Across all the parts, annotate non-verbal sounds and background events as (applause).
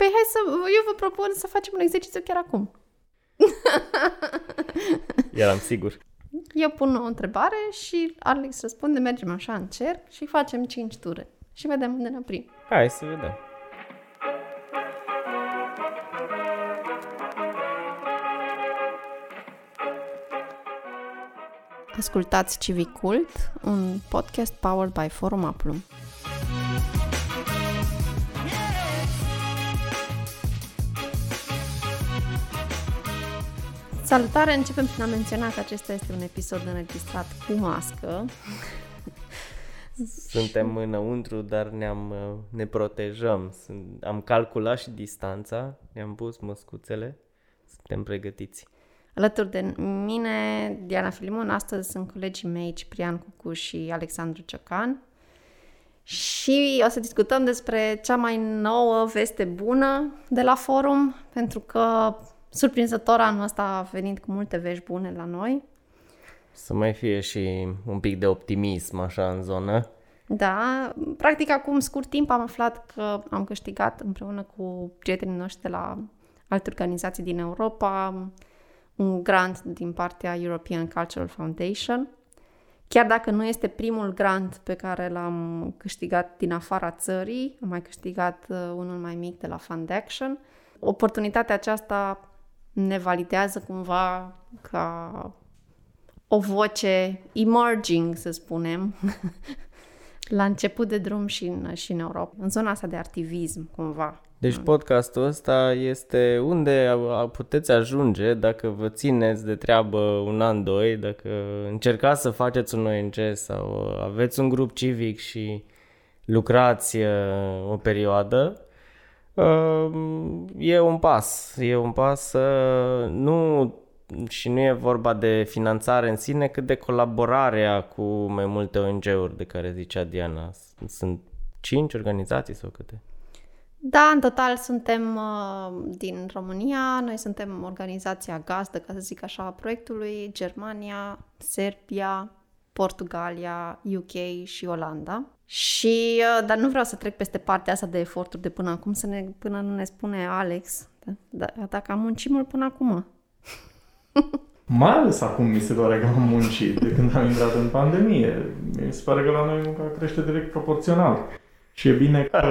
Păi hai să, eu vă propun să facem un exercițiu chiar acum. (laughs) Eram sigur. Eu pun o întrebare și Alex răspunde, mergem așa în cerc și facem 5 ture. Și vedem unde ne oprim. Hai să vedem. Ascultați Civicult, un podcast powered by Forum Aplum. Salutare! Începem prin a menționa că acesta este un episod înregistrat cu mască. Suntem înăuntru, dar ne-am, ne protejăm. Am calculat și distanța, ne-am pus măscuțele, suntem pregătiți. Alături de mine, Diana Filimon, astăzi sunt colegii mei Ciprian Cucu și Alexandru Ciocan. Și o să discutăm despre cea mai nouă veste bună de la forum, pentru că surprinzător anul ăsta venind cu multe vești bune la noi. Să mai fie și un pic de optimism așa în zonă. Da, practic acum scurt timp am aflat că am câștigat împreună cu prietenii noștri de la alte organizații din Europa un grant din partea European Cultural Foundation. Chiar dacă nu este primul grant pe care l-am câștigat din afara țării, am mai câștigat uh, unul mai mic de la Fund Action. Oportunitatea aceasta ne validează cumva ca o voce emerging, să spunem, (laughs) la început de drum și în, și în Europa, în zona asta de activism, cumva. Deci podcastul ăsta este unde puteți ajunge dacă vă țineți de treabă un an, doi, dacă încercați să faceți un ONG sau aveți un grup civic și lucrați uh, o perioadă, uh, e un pas. E un pas nu și nu e vorba de finanțare în sine, cât de colaborarea cu mai multe ONG-uri de care zicea Diana. Sunt cinci organizații sau câte? Da, în total suntem uh, din România, noi suntem organizația gazdă, ca să zic așa, a proiectului, Germania, Serbia, Portugalia, UK și Olanda. Și, uh, dar nu vreau să trec peste partea asta de eforturi de până acum, să ne, până nu ne spune Alex, da, da, dacă am muncit mult până acum. (laughs) Mai ales acum mi se pare că am muncit de când am intrat în pandemie. Mi se pare că la noi munca crește direct proporțional. Și e bine că (laughs)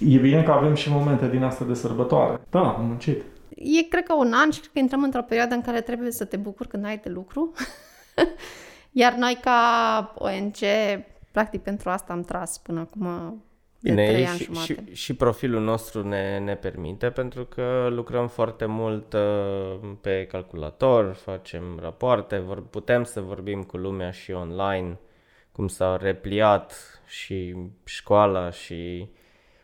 E bine că avem și momente din asta de sărbătoare. Da, am muncit. E, cred că un an și cred că intrăm într-o perioadă în care trebuie să te bucuri când ai de lucru. (laughs) (laughs) Iar noi ca ONG, practic pentru asta am tras până acum Bine, și, și, și profilul nostru ne, ne permite pentru că lucrăm foarte mult uh, pe calculator, facem rapoarte, vor, putem să vorbim cu lumea și online, cum s-a repliat și școala și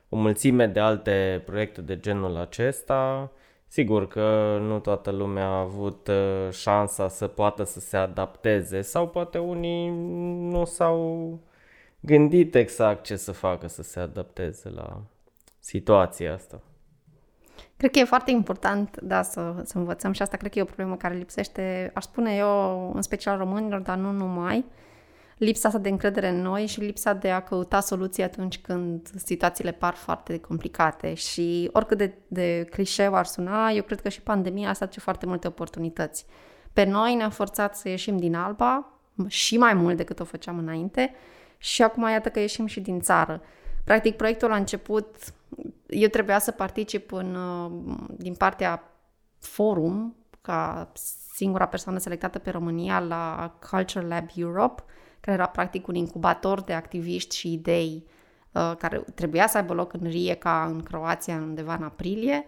o mulțime de alte proiecte de genul acesta. Sigur că nu toată lumea a avut uh, șansa să poată să se adapteze sau poate unii nu s-au gândit exact ce să facă să se adapteze la situația asta. Cred că e foarte important, da, să, să învățăm și asta cred că e o problemă care lipsește, aș spune eu, în special românilor, dar nu numai, uh, lipsa asta de încredere în noi și lipsa de a căuta soluții atunci când situațiile par foarte complicate și oricât de, de clișeu ar suna, eu cred că și pandemia asta aduce foarte multe oportunități. Pe noi ne-a forțat să ieșim din Alba și mai mult decât o făceam înainte și acum iată că ieșim și din țară. Practic, proiectul a început, eu trebuia să particip în, din partea forum, ca singura persoană selectată pe România la Culture Lab Europe, care era practic un incubator de activiști și idei uh, care trebuia să aibă loc în Rijeka, în Croația, undeva în aprilie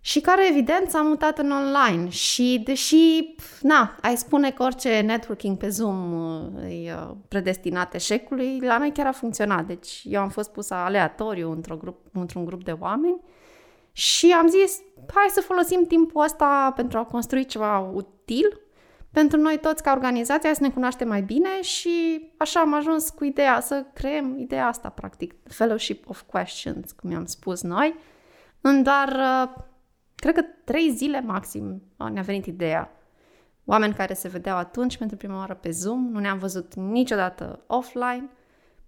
și care, evident, s-a mutat în online. Și deși, na, ai spune că orice networking pe Zoom uh, e uh, predestinat eșecului, la noi chiar a funcționat. Deci eu am fost pusă aleatoriu într-un grup, într-un grup de oameni și am zis, hai să folosim timpul ăsta pentru a construi ceva util pentru noi toți ca organizație să ne cunoaștem mai bine și așa am ajuns cu ideea să creăm ideea asta, practic, Fellowship of Questions, cum i-am spus noi, în doar, uh, cred că trei zile maxim ne-a venit ideea. Oameni care se vedeau atunci pentru prima oară pe Zoom, nu ne-am văzut niciodată offline,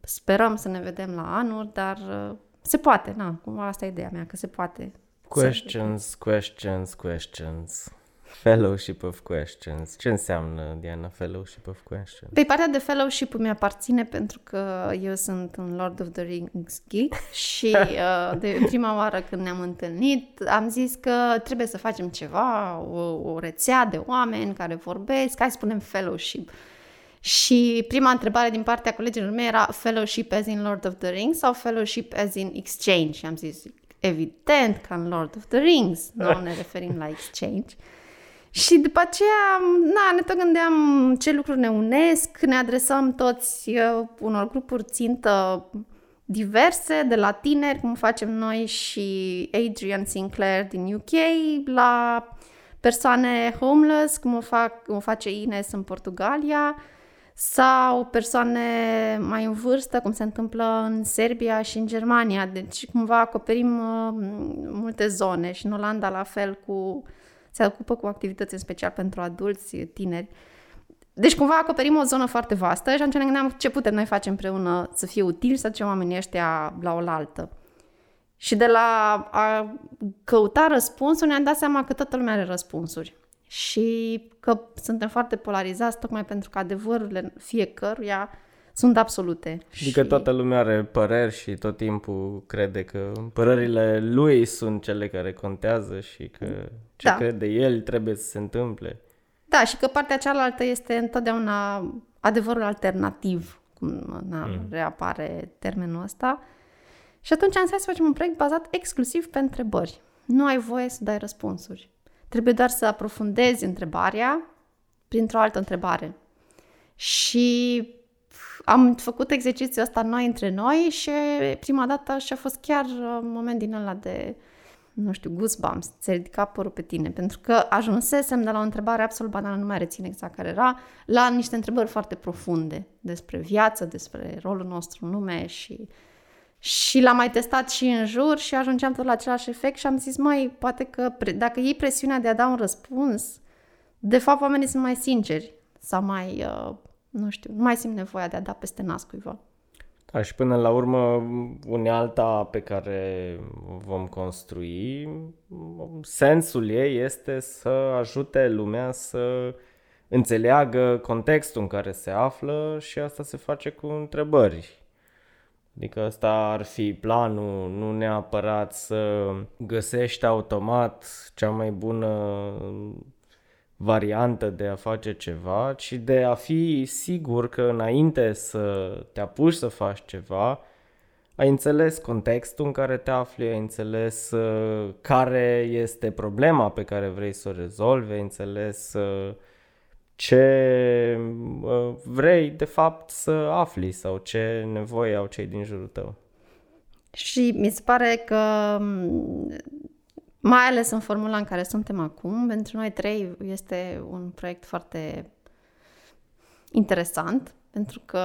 sperăm să ne vedem la anul, dar uh, se poate, na, cumva asta e ideea mea, că se poate. Questions, questions, questions. Fellowship of Questions. Ce înseamnă, Diana, Fellowship of Questions? Pe partea de fellowship mi aparține pentru că eu sunt un Lord of the Rings geek și (laughs) uh, de prima oară când ne-am întâlnit am zis că trebuie să facem ceva, o, o rețea de oameni care vorbesc, hai să spunem fellowship. Și prima întrebare din partea colegilor mei era fellowship as in Lord of the Rings sau fellowship as in exchange. Și am zis, evident, ca în Lord of the Rings, nu ne referim la exchange. Și după aceea, na, ne tot gândeam ce lucruri ne unesc, ne adresăm toți uh, unor grupuri țintă diverse, de la tineri, cum facem noi și Adrian Sinclair din UK, la persoane homeless, cum o, fac, cum o face Ines în Portugalia, sau persoane mai în vârstă, cum se întâmplă în Serbia și în Germania. Deci, cumva, acoperim uh, multe zone și în Olanda, la fel, cu se ocupă cu activități în special pentru adulți, tineri. Deci cumva acoperim o zonă foarte vastă și atunci ne gândeam ce putem noi face împreună să fie util să ducem oamenii ăștia la oaltă. Și de la a căuta răspunsuri ne-am dat seama că toată lumea are răspunsuri. Și că suntem foarte polarizați tocmai pentru că adevărurile fiecăruia sunt absolute. Adică și... toată lumea are păreri și tot timpul crede că părerile lui sunt cele care contează și că ce da. crede el trebuie să se întâmple. Da, și că partea cealaltă este întotdeauna adevărul alternativ, cum na, mm. reapare termenul ăsta. Și atunci am zis să facem un proiect bazat exclusiv pe întrebări. Nu ai voie să dai răspunsuri. Trebuie doar să aprofundezi întrebarea printr-o altă întrebare. Și am făcut exercițiul ăsta noi între noi și prima dată și a fost chiar un moment din ăla de nu știu, goosebumps, ți-a ridicat părul pe tine, pentru că ajunsesem de la o întrebare absolut banală, nu mai rețin exact care era, la niște întrebări foarte profunde despre viață, despre rolul nostru în lume și și l-am mai testat și în jur și ajungeam tot la același efect și am zis, mai poate că pre- dacă iei presiunea de a da un răspuns, de fapt oamenii sunt mai sinceri sau mai, uh, nu știu, nu mai simt nevoia de a da peste nas cuiva. Da, și până la urmă, unealta pe care vom construi, sensul ei este să ajute lumea să înțeleagă contextul în care se află și asta se face cu întrebări. Adică asta ar fi planul, nu neapărat să găsești automat cea mai bună variantă de a face ceva, ci de a fi sigur că înainte să te apuci să faci ceva, ai înțeles contextul în care te afli, ai înțeles uh, care este problema pe care vrei să o rezolvi, ai înțeles uh, ce uh, vrei de fapt să afli sau ce nevoie au cei din jurul tău. Și mi se pare că mai ales în formula în care suntem acum, pentru noi trei este un proiect foarte interesant, pentru că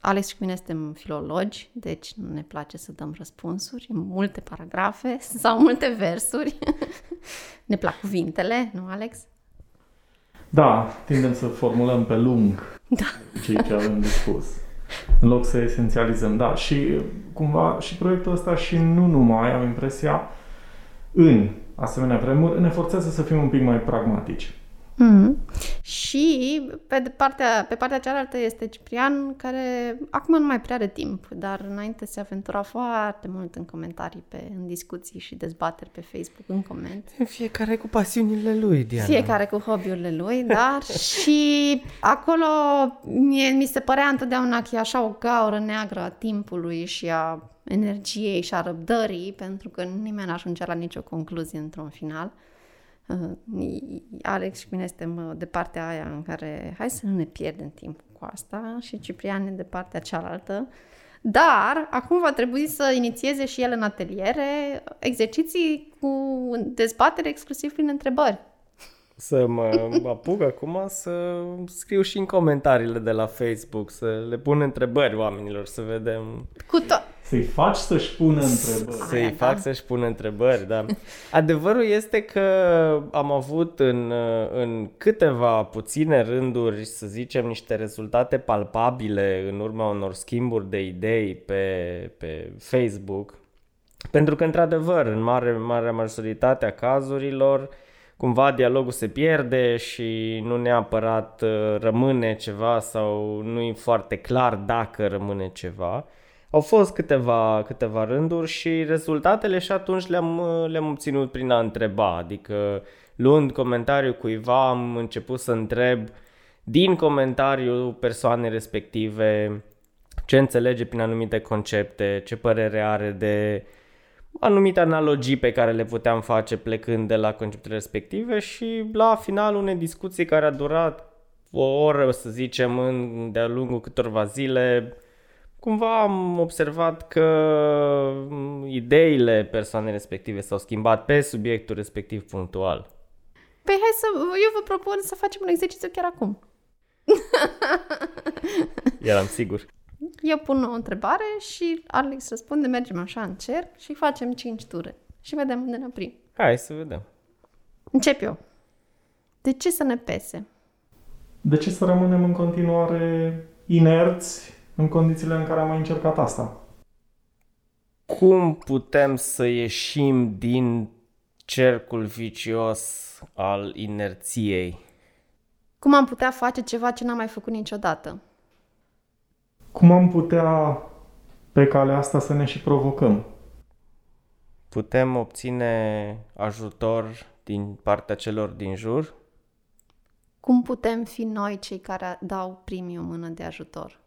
Alex și mine suntem filologi, deci nu ne place să dăm răspunsuri în multe paragrafe (laughs) sau multe versuri. (laughs) ne plac cuvintele, nu, Alex? Da, tindem să formulăm pe lung da. ceea ce avem de spus. În loc să esențializăm, da. Și cumva și proiectul ăsta și nu numai, am impresia, în asemenea vremuri, ne forțează să fim un pic mai pragmatici. Mm-hmm. Și pe, de partea, pe partea cealaltă este Ciprian, care acum nu mai prea are timp, dar înainte se aventura foarte mult în comentarii, pe, în discuții și dezbateri pe Facebook, în coment. Fiecare cu pasiunile lui, Diana. Fiecare cu hobby-urile lui, dar (laughs) și acolo mie, mi se părea întotdeauna că e așa o gaură neagră a timpului și a energiei și a răbdării, pentru că nimeni nu ajungea la nicio concluzie într-un final. Uh, Alex și mine suntem uh, de partea aia în care hai să nu ne pierdem timp cu asta și Ciprian e de partea cealaltă. Dar acum va trebui să inițieze și el în ateliere exerciții cu dezbatere exclusiv prin întrebări. Să mă apuc acum să scriu și în comentariile de la Facebook, să le pun întrebări oamenilor, să vedem cu to- Să-i faci să-și pună întrebări. Să-i Aia, fac da. să-și pună întrebări, da. (laughs) Adevărul este că am avut în, în câteva puține rânduri, să zicem, niște rezultate palpabile în urma unor schimburi de idei pe, pe Facebook. Pentru că, într-adevăr, în mare, mare majoritatea cazurilor, cumva dialogul se pierde și nu neapărat uh, rămâne ceva sau nu e foarte clar dacă rămâne ceva. Au fost câteva, câteva rânduri și rezultatele și atunci le-am, uh, le-am obținut prin a întreba, adică luând comentariul cuiva am început să întreb din comentariul persoanei respective ce înțelege prin anumite concepte, ce părere are de anumite analogii pe care le puteam face plecând de la conceptele respective și la final unei discuții care a durat o oră, să zicem, în, de-a lungul câtorva zile, cumva am observat că m, ideile persoanei respective s-au schimbat pe subiectul respectiv punctual. Păi hai să, eu vă propun să facem un exercițiu chiar acum. (laughs) Eram sigur. Eu pun o întrebare și Alex răspunde, mergem așa în cerc și facem 5 ture. Și vedem unde ne oprim. Hai să vedem. Încep eu. De ce să ne pese? De ce să rămânem în continuare inerți în condițiile în care am mai încercat asta? Cum putem să ieșim din cercul vicios al inerției? Cum am putea face ceva ce n-am mai făcut niciodată? Cum am putea pe calea asta să ne și provocăm? Putem obține ajutor din partea celor din jur? Cum putem fi noi cei care dau primii o mână de ajutor?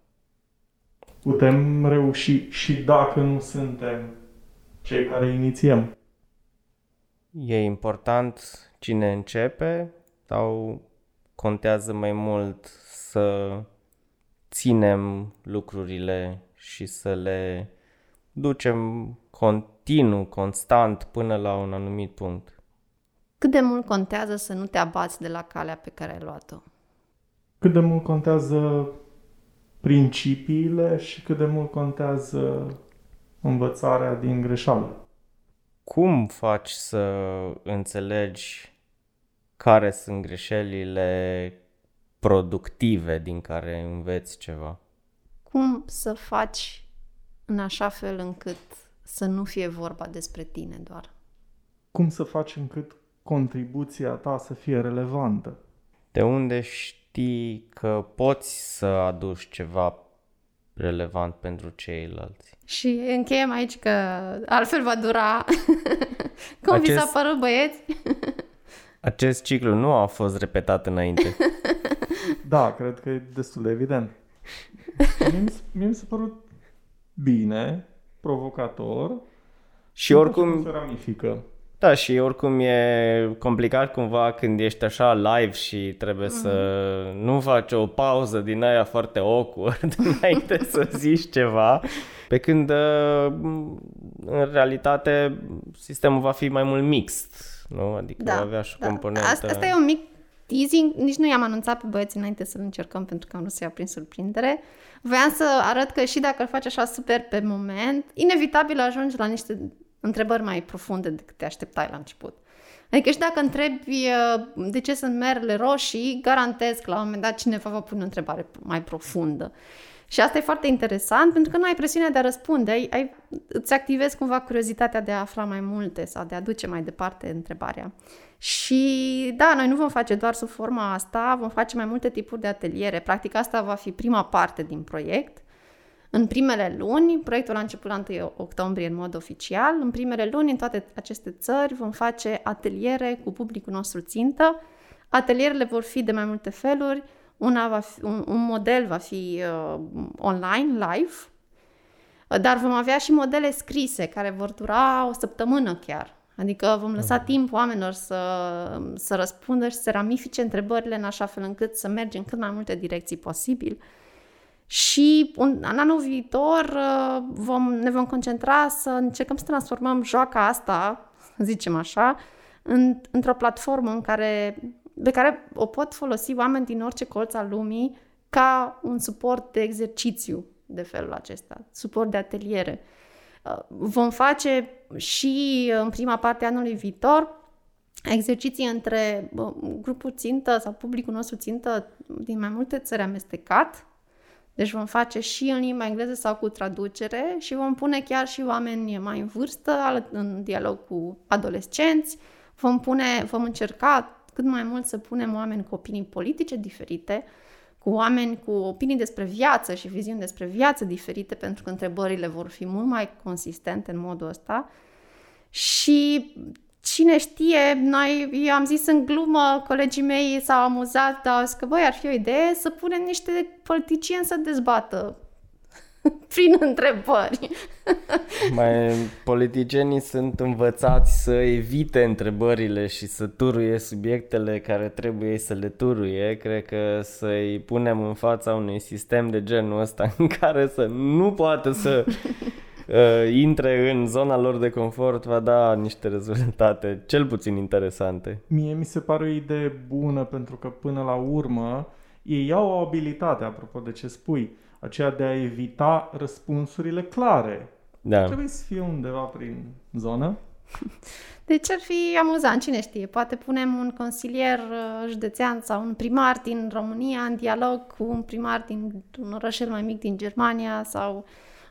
Putem reuși și dacă nu suntem cei care inițiem. E important cine începe sau contează mai mult să ținem lucrurile și să le ducem continuu, constant, până la un anumit punct? Cât de mult contează să nu te abați de la calea pe care ai luat-o? Cât de mult contează principiile și cât de mult contează învățarea din greșeală. Cum faci să înțelegi care sunt greșelile productive din care înveți ceva? Cum să faci în așa fel încât să nu fie vorba despre tine doar? Cum să faci încât contribuția ta să fie relevantă? De unde știi că poți să aduci ceva relevant pentru ceilalți? Și încheiem aici că altfel va dura. (laughs) Cum vi s-a Acest- părut, băieți? Acest ciclu nu a fost repetat înainte. (laughs) Da, cred că e destul de evident. Mie mi, s- mie mi s-a părut bine, provocator. și Nu oricum, se ramifică. Da, și oricum e complicat cumva când ești așa live și trebuie mm. să nu faci o pauză din aia foarte awkward (laughs) înainte să zici ceva. Pe când uh, în realitate sistemul va fi mai mult mixt, nu? Adică va avea și o componentă... Asta, asta e un mic teasing. Nici nu i-am anunțat pe băieți înainte să-l încercăm pentru că am vrut să ia prin surprindere. Voiam să arăt că și dacă îl faci așa super pe moment, inevitabil ajungi la niște întrebări mai profunde decât te așteptai la început. Adică și dacă întrebi uh, de ce sunt merele roșii, garantez că la un moment dat cineva va pune o întrebare mai profundă. Și asta e foarte interesant pentru că nu ai presiunea de a răspunde, ai, ai, îți activezi cumva curiozitatea de a afla mai multe sau de a duce mai departe întrebarea. Și da, noi nu vom face doar sub forma asta, vom face mai multe tipuri de ateliere. Practic asta va fi prima parte din proiect. În primele luni, proiectul a început la 1 octombrie în mod oficial, în primele luni în toate aceste țări vom face ateliere cu publicul nostru țintă. Atelierele vor fi de mai multe feluri, una va fi, un, un model va fi uh, online, live, dar vom avea și modele scrise care vor dura o săptămână chiar. Adică vom lăsa timp oamenilor să, să răspundă și să ramifice întrebările în așa fel încât să mergem în cât mai multe direcții posibil. Și un, în anul viitor uh, vom, ne vom concentra să încercăm să transformăm joaca asta, să (laughs) zicem așa, în, într-o platformă în care, pe care o pot folosi oameni din orice colț al lumii ca un suport de exercițiu de felul acesta, suport de ateliere. Uh, vom face și în prima parte a anului viitor exerciții între grupul țintă sau publicul nostru țintă din mai multe țări amestecat. Deci vom face și în limba engleză sau cu traducere și vom pune chiar și oameni mai în vârstă în dialog cu adolescenți. Vom, pune, vom încerca cât mai mult să punem oameni cu opinii politice diferite, cu oameni cu opinii despre viață și viziuni despre viață diferite, pentru că întrebările vor fi mult mai consistente în modul ăsta. Și cine știe, noi, eu am zis în glumă, colegii mei s-au amuzat, dar că, băi, ar fi o idee să punem niște politicieni să dezbată (laughs) prin întrebări. Mai politicienii sunt învățați să evite întrebările și să turuie subiectele care trebuie să le turuie. Cred că să-i punem în fața unui sistem de genul ăsta (laughs) în care să nu poată să uh, intre în zona lor de confort va da niște rezultate cel puțin interesante. Mie mi se pare o idee bună pentru că până la urmă ei au o abilitate, apropo de ce spui, aceea de a evita răspunsurile clare. Da. Trebuie să fie undeva prin zonă. (laughs) Deci ar fi amuzant, cine știe, poate punem un consilier uh, județean sau un primar din România în dialog cu un primar din un orășel mai mic din Germania sau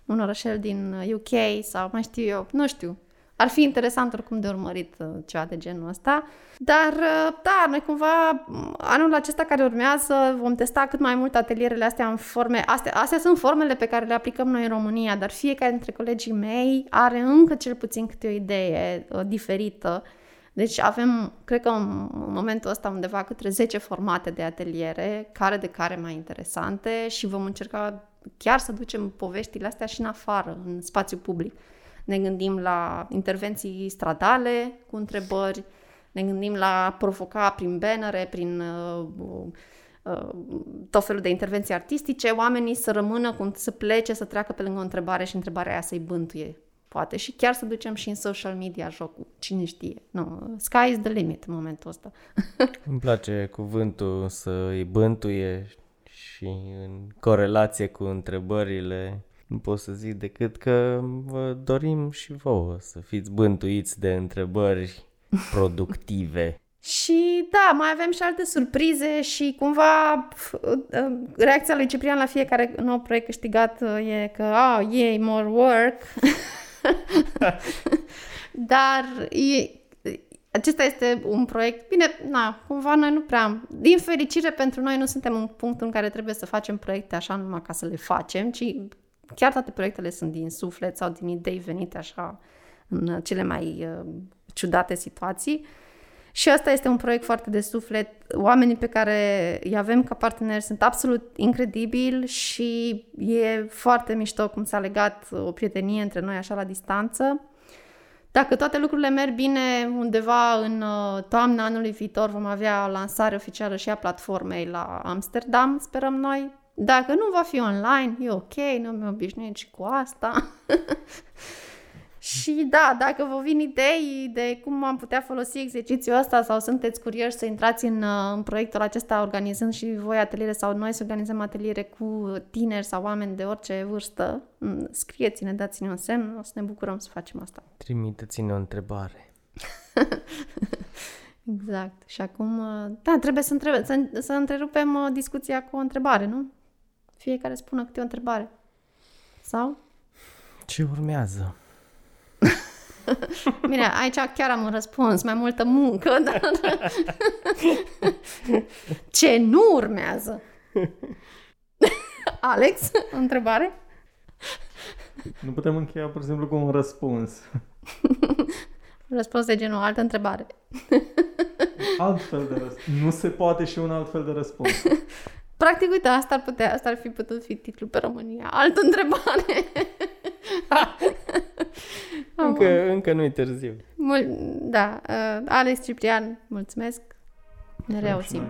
un orășel din UK sau mai știu eu, nu știu. Ar fi interesant oricum de urmărit uh, ceva de genul ăsta. Dar, uh, da, noi cumva anul acesta care urmează vom testa cât mai mult atelierele astea în forme. Astea, astea sunt formele pe care le aplicăm noi în România, dar fiecare dintre colegii mei are încă cel puțin câte o idee uh, diferită. Deci avem, cred că în momentul ăsta undeva câte 10 formate de ateliere, care de care mai interesante și vom încerca chiar să ducem poveștile astea și în afară, în spațiu public. Ne gândim la intervenții stradale cu întrebări, ne gândim la provoca prin bannere, prin uh, uh, tot felul de intervenții artistice, oamenii să rămână, cum să plece, să treacă pe lângă o întrebare și întrebarea aia să-i bântuie. Poate și chiar să ducem și în social media jocul. Cine știe. Nu, sky is the limit în momentul ăsta. (laughs) Îmi place cuvântul să îi bântuie și în corelație cu întrebările nu pot să zic decât că vă dorim și vouă să fiți bântuiți de întrebări productive. (laughs) Și da, mai avem și alte surprize și cumva reacția lui Ciprian la fiecare nou proiect câștigat uh, e că, ah, oh, yay, more work. (laughs) (laughs) Dar e, acesta este un proiect, bine, na, cumva noi nu prea am. Din fericire pentru noi nu suntem în punctul în care trebuie să facem proiecte așa numai ca să le facem, ci chiar toate proiectele sunt din suflet sau din idei venite așa în cele mai uh, ciudate situații. Și asta este un proiect foarte de suflet. Oamenii pe care îi avem ca parteneri sunt absolut incredibili și e foarte mișto cum s-a legat o prietenie între noi așa la distanță. Dacă toate lucrurile merg bine, undeva în uh, toamna anului viitor vom avea lansare oficială și a platformei la Amsterdam, sperăm noi. Dacă nu va fi online, e ok, nu mi obișnuit și cu asta. (laughs) și da, dacă vă vin idei de cum am putea folosi exercițiul ăsta sau sunteți curioși să intrați în, uh, în proiectul acesta organizând și voi ateliere sau noi să organizăm ateliere cu tineri sau oameni de orice vârstă, mm, scrieți-ne, dați-ne un semn, o să ne bucurăm să facem asta. Trimiteți-ne o întrebare. (laughs) exact. Și acum, uh, da, trebuie să, întrebe, să, să întrerupem uh, discuția cu o întrebare, nu? Fiecare spună câte o întrebare. Sau? Ce urmează? (laughs) Bine, aici chiar am un răspuns, mai multă muncă, (laughs) dar... (laughs) Ce nu urmează? Alex, o întrebare? Nu putem încheia, pur și simplu, cu un răspuns. Răspuns de genul, altă întrebare. Altfel de răspuns. Nu se poate și un alt fel de răspuns. Practic, uite, asta ar, putea, asta ar fi putut fi titlul pe România. Altă întrebare. Încă, încă nu-i târziu. Mul- da, uh, Alex Ciprian, mulțumesc. Ne reauzim.